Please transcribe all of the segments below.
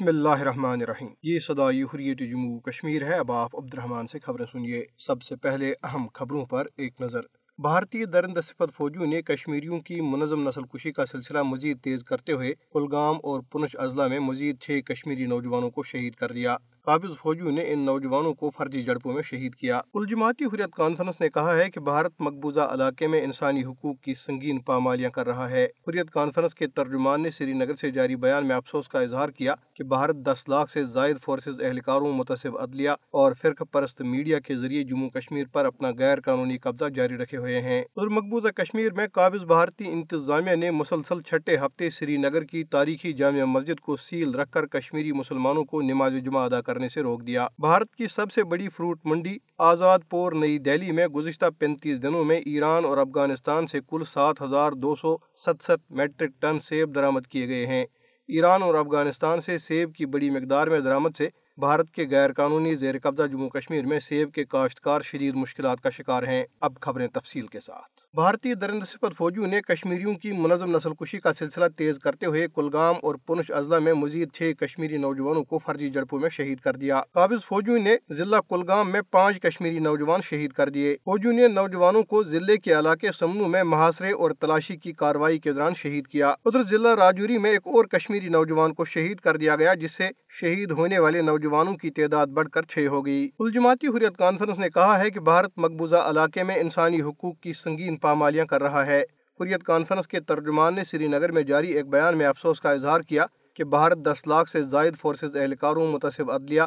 بسم اللہ الرحمن الرحیم۔ یہ صدائی حریت جموں کشمیر ہے۔ اب آپ عبد الرحمن سے خبریں سنیے۔ سب سے پہلے اہم خبروں پر ایک نظر۔ بھارتی درند صفت فوجیوں نے کشمیریوں کی منظم نسل کشی کا سلسلہ مزید تیز کرتے ہوئے کلگام اور پنچ اضلاع میں مزید چھ کشمیری نوجوانوں کو شہید کر دیا۔ قابض فوجیوں نے ان نوجوانوں کو فرضی جڑپوں میں شہید کیا۔ کل جماعتی حریت کانفرنس نے کہا ہے کہ بھارت مقبوضہ علاقے میں انسانی حقوق کی سنگین پامالیاں کر رہا ہے۔ حریت کانفرنس کے ترجمان نے سری نگر سے جاری بیان میں افسوس کا اظہار کیا کہ بھارت دس لاکھ سے زائد فورسز، اہلکاروں، متصف عدلیہ اور فرق پرست میڈیا کے ذریعے جموں کشمیر پر اپنا غیر قانونی قبضہ جاری رکھے ہوئے ہیں۔ اور مقبوضہ کشمیر میں قابض بھارتی انتظامیہ نے مسلسل چھٹے ہفتے سری نگر کی تاریخی جامع مسجد کو سیل رکھ کر کشمیری مسلمانوں کو نماز جمعہ ادا کر کرنے سے روک دیا۔ بھارت کی سب سے بڑی فروٹ منڈی آزاد پور، نئی دہلی میں گزشتہ پینتیس دنوں میں ایران اور افغانستان سے کل سات ہزار دو سو ستسٹھ میٹرک ٹن سیب درامد کیے گئے ہیں۔ ایران اور افغانستان سے سیب کی بڑی مقدار میں درامد سے بھارت کے غیر قانونی زیر قبضہ جموں کشمیر میں سیب کے کاشتکار شدید مشکلات کا شکار ہیں۔ اب خبریں تفصیل کے ساتھ۔ بھارتی درند صفت فوجیوں نے کشمیریوں کی منظم نسل کشی کا سلسلہ تیز کرتے ہوئے کلگام اور پنچ اضلاع میں مزید چھ کشمیری نوجوانوں کو فرضی جڑپوں میں شہید کر دیا۔ قابض فوجیوں نے ضلع کلگام میں پانچ کشمیری نوجوان شہید کر دیے۔ فوجیوں نے نوجوانوں کو ضلع کے علاقے سمنو میں محاصرے اور تلاشی کی کاروائی کے دوران شہید کیا۔ ادھر ضلع راجوری میں ایک اور کشمیری نوجوان کو شہید کر دیا گیا، جس سے شہید ہونے والے نوجوان نوجوانوں کی تعداد بڑھ کر چھ ہو گئی الجماعتی حریت کانفرنس نے کہا ہے کہ بھارت مقبوضہ علاقے میں انسانی حقوق کی سنگین پامالیاں کر رہا ہے۔ حریت کانفرنس کے ترجمان نے سری نگر میں جاری ایک بیان میں افسوس کا اظہار کیا کہ بھارت دس لاکھ سے زائد فورسز اہلکاروں، متصف عدلیہ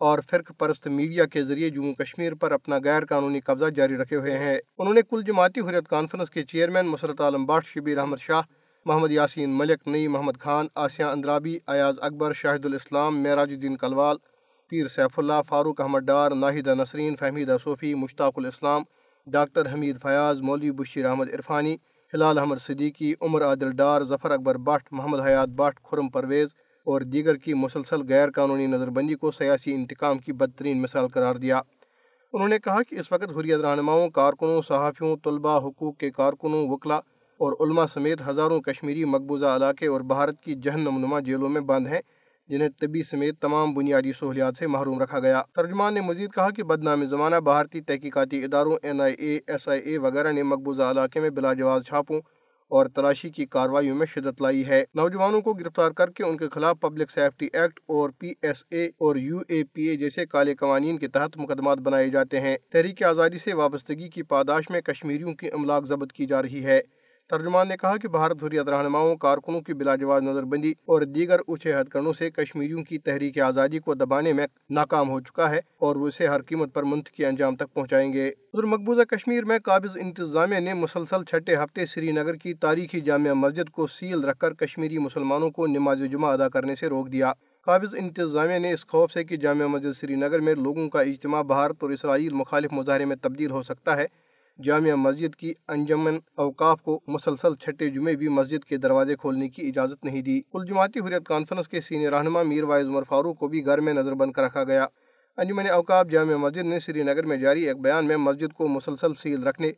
اور فرق پرست میڈیا کے ذریعے جموں کشمیر پر اپنا غیر قانونی قبضہ جاری رکھے ہوئے ہیں۔ انہوں نے کل جماعتی حریت کانفرنس کے چیئرمین مسرت عالم بٹ شبیر احمد شاہ محمد یاسین ملک نئی محمد خان، آسیہ اندرابی، ایاز اکبر، شاہد الاسلام، معراج الدین کلوال، پیر سیف اللہ، فاروق احمد ڈار ناہدہ نسرین فہمیدہ صوفی، مشتاق الاسلام، ڈاکٹر حمید فیاض، مولوی بشیر احمد عرفانی، ہلال احمد صدیقی، عمر عادل ڈار، ظفر اکبر بٹ، محمد حیات بٹ خرم پرویز اور دیگر کی مسلسل غیر قانونی نظر بندی کو سیاسی انتقام کی بدترین مثال قرار دیا۔ انہوں نے کہا کہ اس وقت حریت رہنماؤں، کارکنوں، صحافیوں، طلباء، حقوق کے کارکنوں وکلا اور علماء سمیت ہزاروں کشمیری مقبوضہ علاقے اور بھارت کی جہنم نما جیلوں میں بند ہیں، جنہیں طبی سمیت تمام بنیادی سہولیات سے محروم رکھا گیا۔ ترجمان نے مزید کہا کہ بدنام زمانہ بھارتی تحقیقاتی اداروں N I A S I اے وغیرہ نے مقبوضہ علاقے میں بلا جواز چھاپوں اور تلاشی کی کارروائیوں میں شدت لائی ہے۔ نوجوانوں کو گرفتار کر کے ان کے خلاف پبلک سیفٹی ایکٹ اور پی ایس اے اور یو اے پی اے جیسے کالے قوانین کے تحت مقدمات بنائے جاتے ہیں۔ تحریک آزادی سے وابستگی کی پاداش میں کشمیریوں کی املاک ضبط کی جا رہی ہے۔ ترجمان نے کہا کہ بھارت حریت رہنماؤں کارکنوں کی بلا جواز نظر بندی اور دیگر اونچے ہتھ کرنوں سے کشمیریوں کی تحریک آزادی کو دبانے میں ناکام ہو چکا ہے اور وہ اسے ہر قیمت پر منطقی انجام تک پہنچائیں گے۔ ادھر مقبوضہ کشمیر میں قابض انتظامیہ نے مسلسل چھٹے ہفتے سری نگر کی تاریخی جامع مسجد کو سیل رکھ کر کشمیری مسلمانوں کو نماز جمعہ ادا کرنے سے روک دیا۔ قابض انتظامیہ نے اس خوف سے کہ جامع مسجد سری نگر میں لوگوں کا اجتماع بھارت اور اسرائیل مخالف مظاہرے میں تبدیل ہو سکتا ہے جامعہ مسجد کی انجمن اوقاف کو مسلسل چھٹے جمعے بھی مسجد کے دروازے کھولنے کی اجازت نہیں دی۔ کل جماعتی حریت کانفرنس کے سینئر رہنما میر وائز عمر فاروق کو بھی گھر میں نظر بند کر رکھا گیا۔ انجمن اوقاف جامع مسجد نے سری نگر میں جاری ایک بیان میں مسجد کو مسلسل سیل رکھنے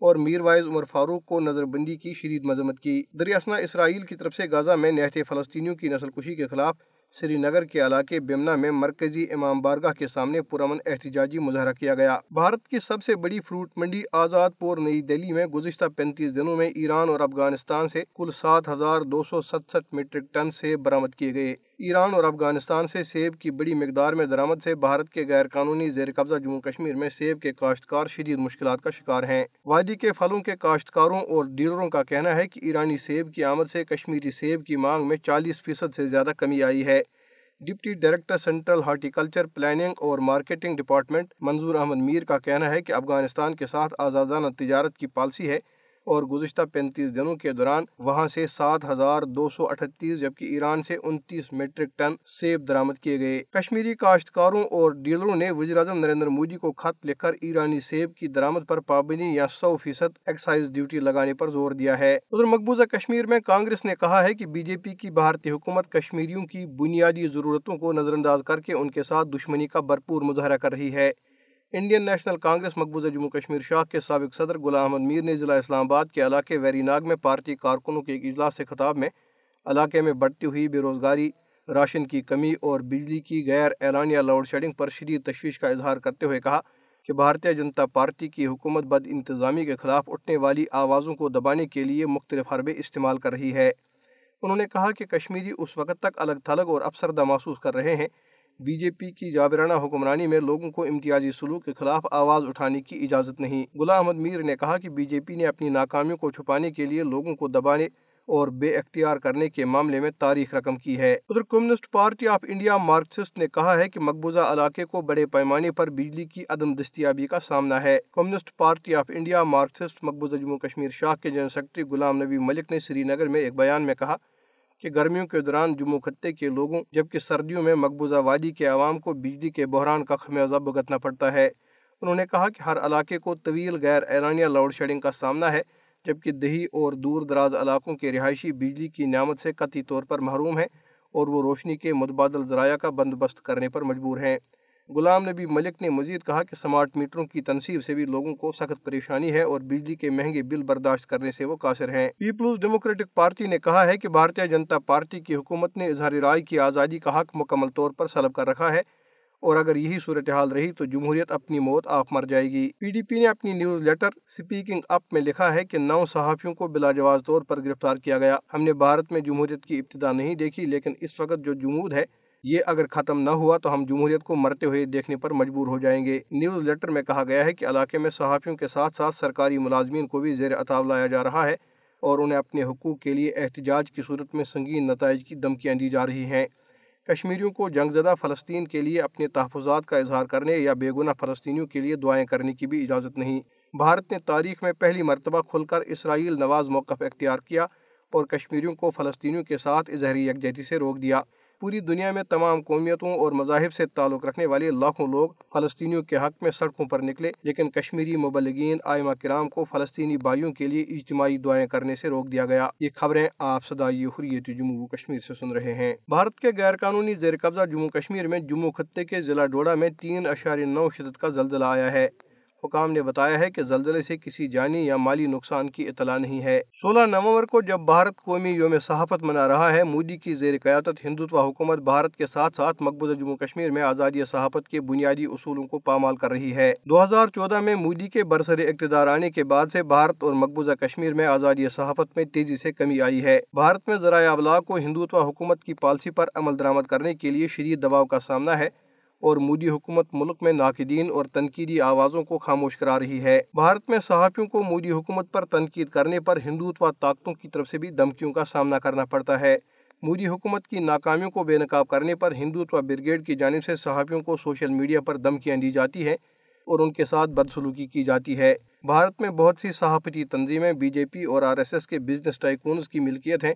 اور میر وائز عمر فاروق کو نظر بندی کی شدید مذمت کی۔ دریاسنا اسرائیل کی طرف سے غازہ میں نہتے فلسطینیوں کی نسل کشی کے خلاف سری نگر کے علاقے بیمنا میں مرکزی امام بارگاہ کے سامنے پرامن احتجاجی مظاہرہ کیا گیا۔ بھارت کی سب سے بڑی فروٹ منڈی آزاد پور، نئی دہلی میں گزشتہ پینتیس دنوں میں ایران اور افغانستان سے کل سات ہزار دو سو ستسٹھ میٹرک ٹن سے برآمد کیے گئے۔ ایران اور افغانستان سے سیب کی بڑی مقدار میں درآمد سے بھارت کے غیر قانونی زیر قبضہ جموں کشمیر میں سیب کے کاشتکار شدید مشکلات کا شکار ہیں۔ وادی کے پھلوں کے کاشتکاروں اور ڈیلروں کا کہنا ہے کہ ایرانی سیب کی آمد سے کشمیری سیب کی مانگ میں چالیس فیصد سے زیادہ کمی آئی ہے۔ Deputy director central horticulture planning اور مارکیٹنگ ڈپارٹمنٹ منظور احمد میر کا کہنا ہے کہ افغانستان کے ساتھ آزادانہ تجارت کی پالیسی ہے اور گزشتہ پینتیس دنوں کے دوران وہاں سے سات ہزار دو سو اٹھتیس جبکہ ایران سے انتیس میٹرک ٹن سیب درامد کیے گئے۔ کشمیری کاشتکاروں اور ڈیلروں نے وزیر اعظم نریندر مودی کو خط لکھ کر ایرانی سیب کی درامد پر پابندی یا سو فیصد ایکسائز ڈیوٹی لگانے پر زور دیا ہے۔ ادھر مقبوضہ کشمیر میں کانگریس نے کہا ہے کہ بی جے پی کی بھارتی حکومت کشمیریوں کی بنیادی ضرورتوں کو نظر انداز کر کے ان کے ساتھ دشمنی کا بھرپور مظاہرہ کر رہی ہے۔ انڈین نیشنل کانگریس مقبوضہ جموں کشمیر شاہ کے سابق صدر غلام احمد میر نے ضلع اسلام آباد کے علاقے ویری ناگ میں پارٹی کارکنوں کے ایک اجلاس سے خطاب میں علاقے میں بڑھتی ہوئی بے روزگاری، راشن کی کمی اور بجلی کی غیر اعلانیہ لوڈ شیڈنگ پر شدید تشویش کا اظہار کرتے ہوئے کہا کہ بھارتیہ جنتا پارٹی کی حکومت بد انتظامی کے خلاف اٹھنے والی آوازوں کو دبانے کے لیے مختلف حربے استعمال کر رہی ہے۔ انہوں نے کہا کہ کشمیری اس وقت تک الگ تھلگ اور افسردہ محسوس کر رہے ہیں بی جے پی کی جابرانہ حکمرانی میں لوگوں کو امتیازی سلوک کے خلاف آواز اٹھانے کی اجازت نہیں۔ غلام احمد میر نے کہا کہ بی جے پی نے اپنی ناکامیوں کو چھپانے کے لیے لوگوں کو دبانے اور بے اختیار کرنے کے معاملے میں تاریخ رقم کی ہے۔ ادھر Communist Party of India Marxist نے کہا ہے کہ مقبوضہ علاقے کو بڑے پیمانے پر بجلی کی عدم دستیابی کا سامنا ہے۔ Communist Party of India Marxist مقبوضہ جموں کشمیر شاہ کے جنرل سیکرٹری غلام نبی ملک نے سری نگر میں ایک بیان میں کہا کہ گرمیوں کے دوران جموں خطے کے لوگوں، جبکہ سردیوں میں مقبوضہ وادی کے عوام کو بجلی کے بحران کا خمیازہ بھگتنا پڑتا ہے۔ انہوں نے کہا کہ ہر علاقے کو طویل غیر اعلانیہ لوڈ شیڈنگ کا سامنا ہے، جبکہ دیہی اور دور دراز علاقوں کے رہائشی بجلی کی نعمت سے قطعی طور پر محروم ہیں اور وہ روشنی کے متبادل ذرائع کا بندوبست کرنے پر مجبور ہیں۔ غلام نبی ملک نے مزید کہا کہ سمارٹ میٹروں کی تنصیب سے بھی لوگوں کو سخت پریشانی ہے اور بجلی کے مہنگے بل برداشت کرنے سے وہ قاصر ہیں۔ پیپلز ڈیموکریٹک پارٹی نے کہا ہے کہ بھارتیہ جنتا پارٹی کی حکومت نے اظہار رائے کی آزادی کا حق مکمل طور پر سلب کر رکھا ہے اور اگر یہی صورتحال رہی تو جمہوریت اپنی موت آپ مر جائے گی۔ پی ڈی پی نے اپنی نیوز لیٹر سپیکنگ اپ میں لکھا ہے کہ نو صحافیوں کو بلا جواز طور پر گرفتار کیا گیا۔ ہم نے بھارت میں جمہوریت کی ابتدا نہیں دیکھی لیکن اس وقت جو جمود ہے یہ اگر ختم نہ ہوا تو ہم جمہوریت کو مرتے ہوئے دیکھنے پر مجبور ہو جائیں گے۔ نیوز لیٹر میں کہا گیا ہے کہ علاقے میں صحافیوں کے ساتھ ساتھ سرکاری ملازمین کو بھی زیر اتاب لایا جا رہا ہے اور انہیں اپنے حقوق کے لیے احتجاج کی صورت میں سنگین نتائج کی دھمکیاں دی جا رہی ہیں۔ کشمیریوں کو جنگ زدہ فلسطین کے لیے اپنے تحفظات کا اظہار کرنے یا بے گناہ فلسطینیوں کے لیے دعائیں کرنے کی بھی اجازت نہیں۔ بھارت نے تاریخ میں پہلی مرتبہ کھل کر اسرائیل نواز موقف اختیار کیا اور کشمیریوں کو فلسطینیوں کے ساتھ اظہری یکجہتی سے روک دیا۔ پوری دنیا میں تمام قومیتوں اور مذاہب سے تعلق رکھنے والے لاکھوں لوگ فلسطینیوں کے حق میں سڑکوں پر نکلے، لیکن کشمیری مبلگین آئمہ کرام کو فلسطینی بھائیوں کے لیے اجتماعی دعائیں کرنے سے روک دیا گیا۔ یہ خبریں آپ صدائی حریت جموں کشمیر سے سن رہے ہیں۔ بھارت کے غیر قانونی زیر قبضہ جموں کشمیر میں جموں خطے کے ضلع ڈوڈا میں تین اشاریہ نو شدت کا زلزلہ آیا ہے۔ حکام نے بتایا ہے کہ زلزلے سے کسی جانی یا مالی نقصان کی اطلاع نہیں ہے۔ سولہ نومبر کو جب بھارت قومی یوم صحافت منا رہا ہے، مودی کی زیر قیادت ہندوتوا حکومت بھارت کے ساتھ ساتھ مقبوضہ جموں کشمیر میں آزادی صحافت کے بنیادی اصولوں کو پامال کر رہی ہے۔ دو ہزار چودہ میں مودی کے برسر اقتدار آنے کے بعد سے بھارت اور مقبوضہ کشمیر میں آزادی صحافت میں تیزی سے کمی آئی ہے۔ بھارت میں ذرائع ابلاغ کو ہندوتوا حکومت کی پالیسی پر عمل درآمد کرنے کے لیے شدید دباؤ کا سامنا ہے۔ اور مودی حکومت ملک میں ناقدین اور تنقیدی آوازوں کو خاموش کرا رہی ہے۔ بھارت میں صحافیوں کو مودی حکومت پر تنقید کرنے پر ہندوتوا طاقتوں کی طرف سے بھی دھمکیوں کا سامنا کرنا پڑتا ہے۔ مودی حکومت کی ناکامیوں کو بے نقاب کرنے پر ہندوتوا بریگیڈ کی جانب سے صحافیوں کو سوشل میڈیا پر دھمکیاں دی جاتی ہیں اور ان کے ساتھ بدسلوکی کی جاتی ہے۔ بھارت میں بہت سی صحافتی تنظیمیں بی جے پی اور آر ایس ایس کے بزنس ٹائکونز کی ملکیت ہیں۔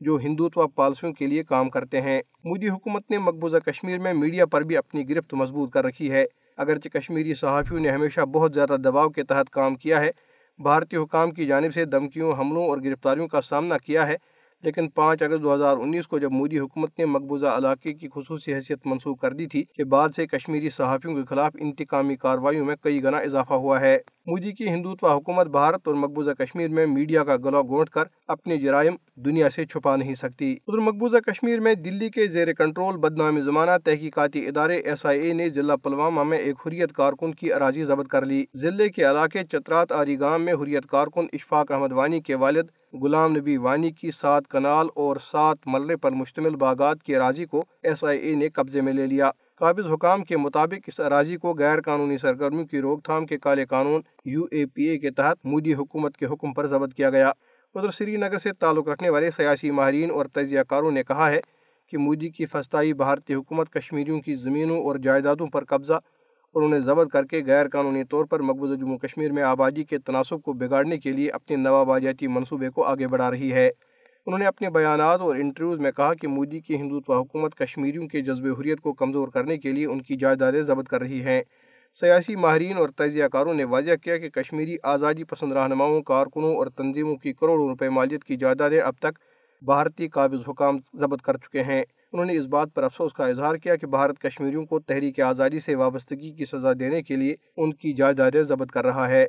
جو ہندوتوا پالسیوں کے لیے کام کرتے ہیں۔ مودی حکومت نے مقبوضہ کشمیر میں میڈیا پر بھی اپنی گرفت مضبوط کر رکھی ہے۔ اگرچہ کشمیری صحافیوں نے ہمیشہ بہت زیادہ دباؤ کے تحت کام کیا ہے، بھارتی حکام کی جانب سے دھمکیوں، حملوں اور گرفتاریوں کا سامنا کیا ہے، لیکن پانچ اگست دو ہزار انیس کو جب مودی حکومت نے مقبوضہ علاقے کی خصوصی حیثیت منسوخ کر دی تھی کہ بعد سے کشمیری صحافیوں کے خلاف انتقامی کارروائیوں میں کئی گنا اضافہ ہوا ہے۔ مودی کی ہندوتوا حکومت بھارت اور مقبوضہ کشمیر میں میڈیا کا گلا گونٹ کر اپنے جرائم دنیا سے چھپا نہیں سکتی۔ ادھر مقبوضہ کشمیر میں دلی کے زیر کنٹرول بدنام زمانہ تحقیقاتی ادارے ایس آئی اے نے ضلع پلوامہ میں ایک حریت کارکن کی اراضی ضبط کر لی۔ ضلع کے علاقے چترات آری گام میں حریت کارکن اشفاق احمد وانی کے والد، غلام نبی وانی کی سات کنال اور سات ملے پر مشتمل باغات کی اراضی کو ایس آئی اے نے قبضے میں لے لیا۔ قابض حکام کے مطابق اس اراضی کو غیر قانونی سرگرمیوں کی روک تھام کے کالے قانون یو اے پی اے کے تحت مودی حکومت کے حکم پر ضبط کیا گیا۔ ادھر سری نگر سے تعلق رکھنے والے سیاسی ماہرین اور تجزیہ کاروں نے کہا ہے کہ مودی کی فسطائی بھارتی حکومت کشمیریوں کی زمینوں اور جائیدادوں پر قبضہ اور انہیں ضبط کر کے غیر قانونی طور پر مقبوضہ جموں کشمیر میں آبادی کے تناسب کو بگاڑنے کے لیے اپنے نوآبادیاتی منصوبے کو آگے بڑھا رہی ہے۔ انہوں نے اپنے بیانات اور انٹرویوز میں کہا کہ مودی کی ہندوتوا حکومت کشمیریوں کے جذب حریت کو کمزور کرنے کے لیے ان کی جائیدادیں ضبط کر رہی ہیں۔ سیاسی ماہرین اور تجزیہ کاروں نے واضح کیا کہ کشمیری آزادی پسند رہنماؤں، کارکنوں اور تنظیموں کی کروڑوں روپے مالیت کی جائیدادیں اب تک بھارتی قابض حکام ضبط کر چکے ہیں۔ انہوں نے اس بات پر افسوس کا اظہار کیا کہ بھارت کشمیریوں کو تحریک آزادی سے وابستگی کی سزا دینے کے لیے ان کی جائیدادیں ضبط کر رہا ہے۔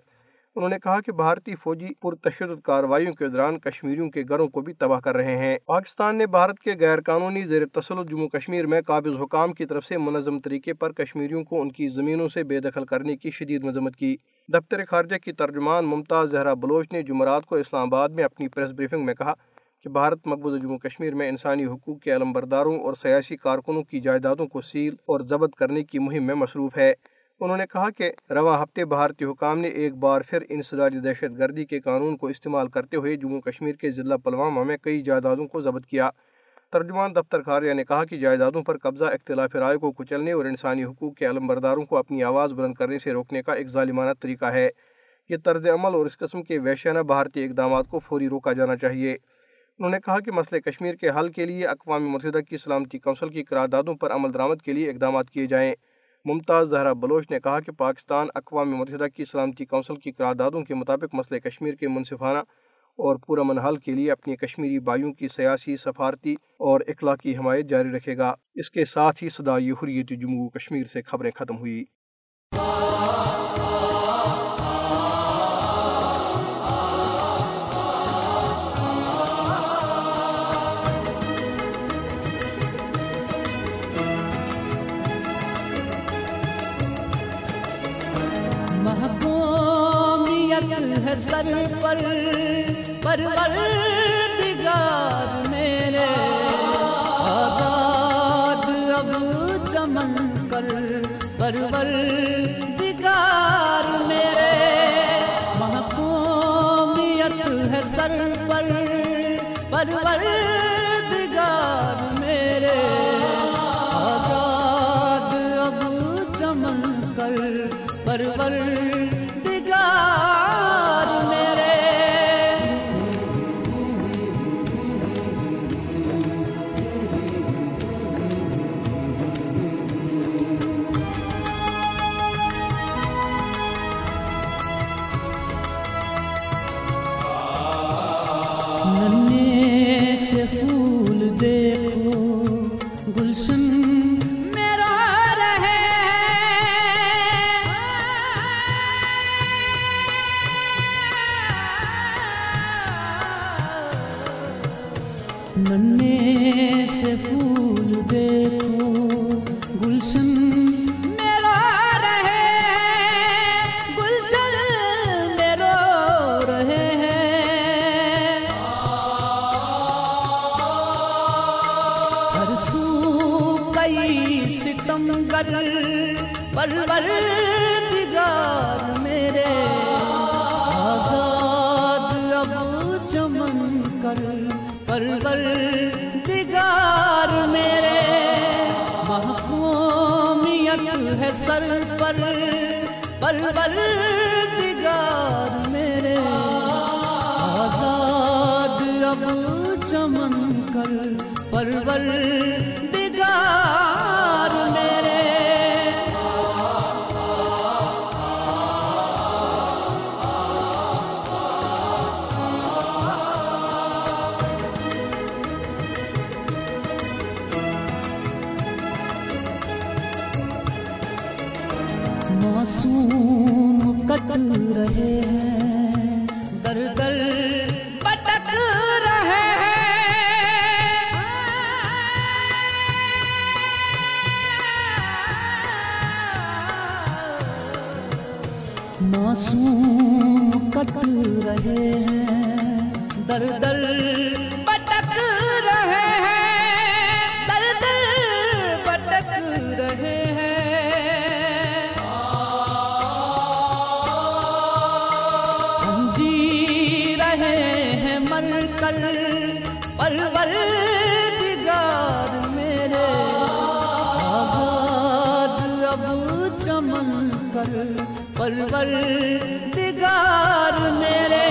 انہوں نے کہا کہ بھارتی فوجی پرتشدد کارروائیوں کے دوران کشمیریوں کے گھروں کو بھی تباہ کر رہے ہیں۔ پاکستان نے بھارت کے غیر قانونی زیر تسلط جموں کشمیر میں قابض حکام کی طرف سے منظم طریقے پر کشمیریوں کو ان کی زمینوں سے بے دخل کرنے کی شدید مذمت کی۔ دفتر خارجہ کی ترجمان ممتاز زہرا بلوچ نے جمعرات کو اسلام آباد میں اپنی پریس بریفنگ میں کہا کہ بھارت مقبوضہ جموں کشمیر میں انسانی حقوق کے علم برداروں اور سیاسی کارکنوں کی جائیدادوں کو سیل اور ضبط کرنے کی مہم میں مصروف ہے۔ انہوں نے کہا کہ رواں ہفتے بھارتی حکام نے ایک بار پھر انسدادی دہشت گردی کے قانون کو استعمال کرتے ہوئے جموں کشمیر کے ضلع پلوامہ میں کئی جائیدادوں کو ضبط کیا۔ ترجمان دفتر خاریہ نے کہا کہ جائیدادوں پر قبضہ اختلاف رائے کو کچلنے اور انسانی حقوق کے علم برداروں کو اپنی آواز بلند کرنے سے روکنے کا ایک ظالمانہ طریقہ ہے۔ یہ طرز عمل اور اس قسم کے ویشانہ بھارتی اقدامات کو فوری روکا جانا چاہیے۔ انہوں نے کہا کہ مسئلہ کشمیر کے حل کے لیے اقوام متحدہ کی سلامتی کونسل کی قراردادوں پر عمل درآمد کے لیے اقدامات کیے جائیں۔ ممتاز زہرا بلوچ نے کہا کہ پاکستان اقوام متحدہ کی سلامتی کونسل کی قراردادوں کے مطابق مسئلہ کشمیر کے منصفانہ اور پورا منحل کے لیے اپنی کشمیری بائیوں کی سیاسی، سفارتی اور اخلاقی حمایت جاری رکھے گا۔ اس کے ساتھ ہی صدائی حریت جموں کشمیر سے خبریں ختم ہوئی ہے سر پر پروردگار میرے آزاد اب چمن پر پروردگار سے پھول دیکھو گلشن سو کئی ستم گر پر دگار میرے آزاد اب چمن کر پرور دگار میرے محکومیت ہے سر پر پرور دگار میرے آزاد اب چمن کر پرور دگار پروردگار میرے آزاد اب چمن کر پرور دگار میرے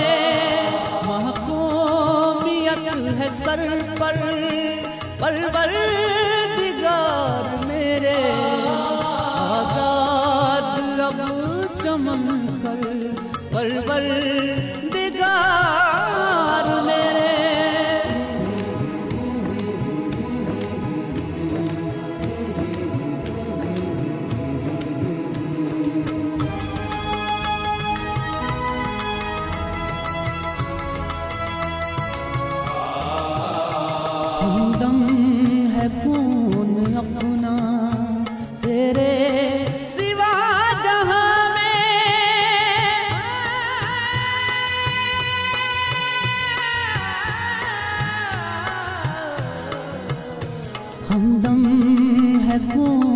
محکومیت ہے سر پر پرور دگار میرے آزاد اب چمن کر پرور دگار میرے ہمدم ہے خون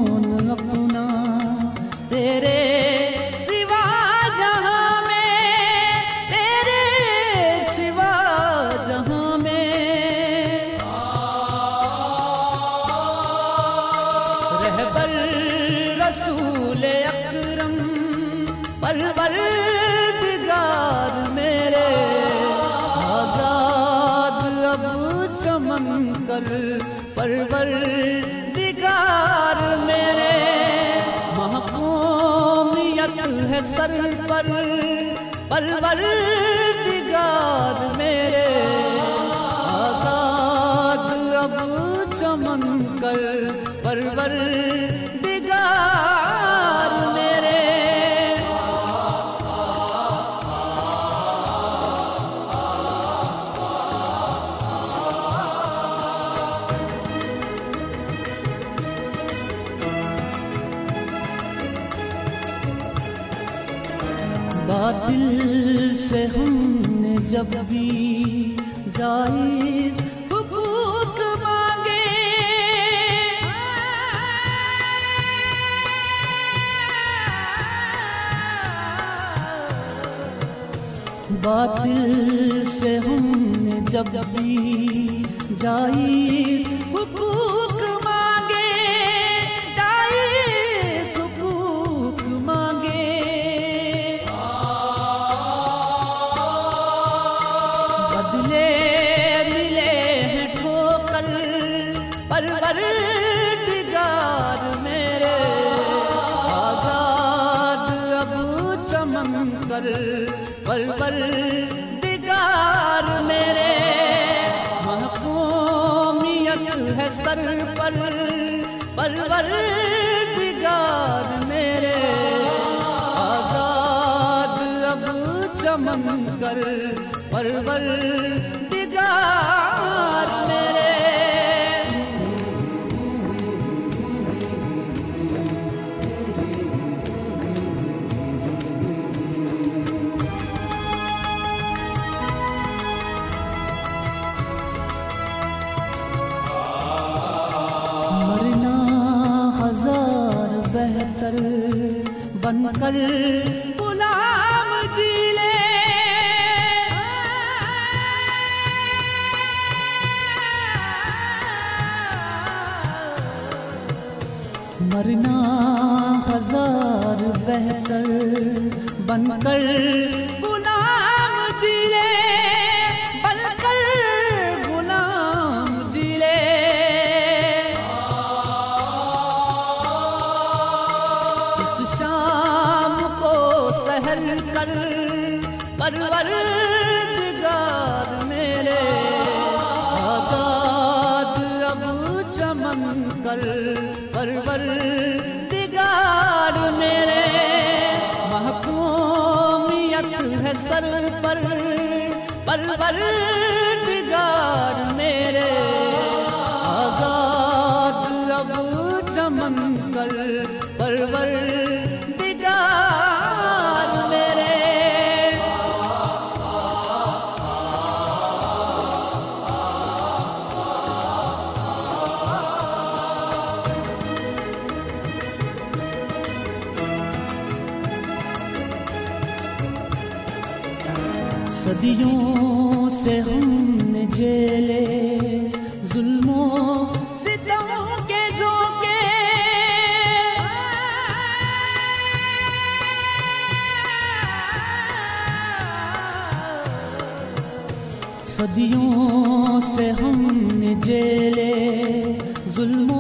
ہے سر پر پرور دگار میرے۔ آزاد اب چمن کر پرور سے ہم نے جب بھی جائز حقوق مانگے۔ باطل سے ہم نے جب بھی جائز حقوق چمن کر پرور دگار میرے۔ محکومیت ہے سر پر پرور دگار میرے۔ آزاد اب چمن کر پرور دگار بن کر غلام جی لے مرنا ہزار بہتر بن کر سحر کر پرور دگار میرے آزاد اب چمن کر پرور دگار میرے محکومیت ہے سر پر پرور صدیوں سے ہم نے جیلے ظلموں ستموں کے جو کے صدیوں سے ہم نے جیلے ظلموں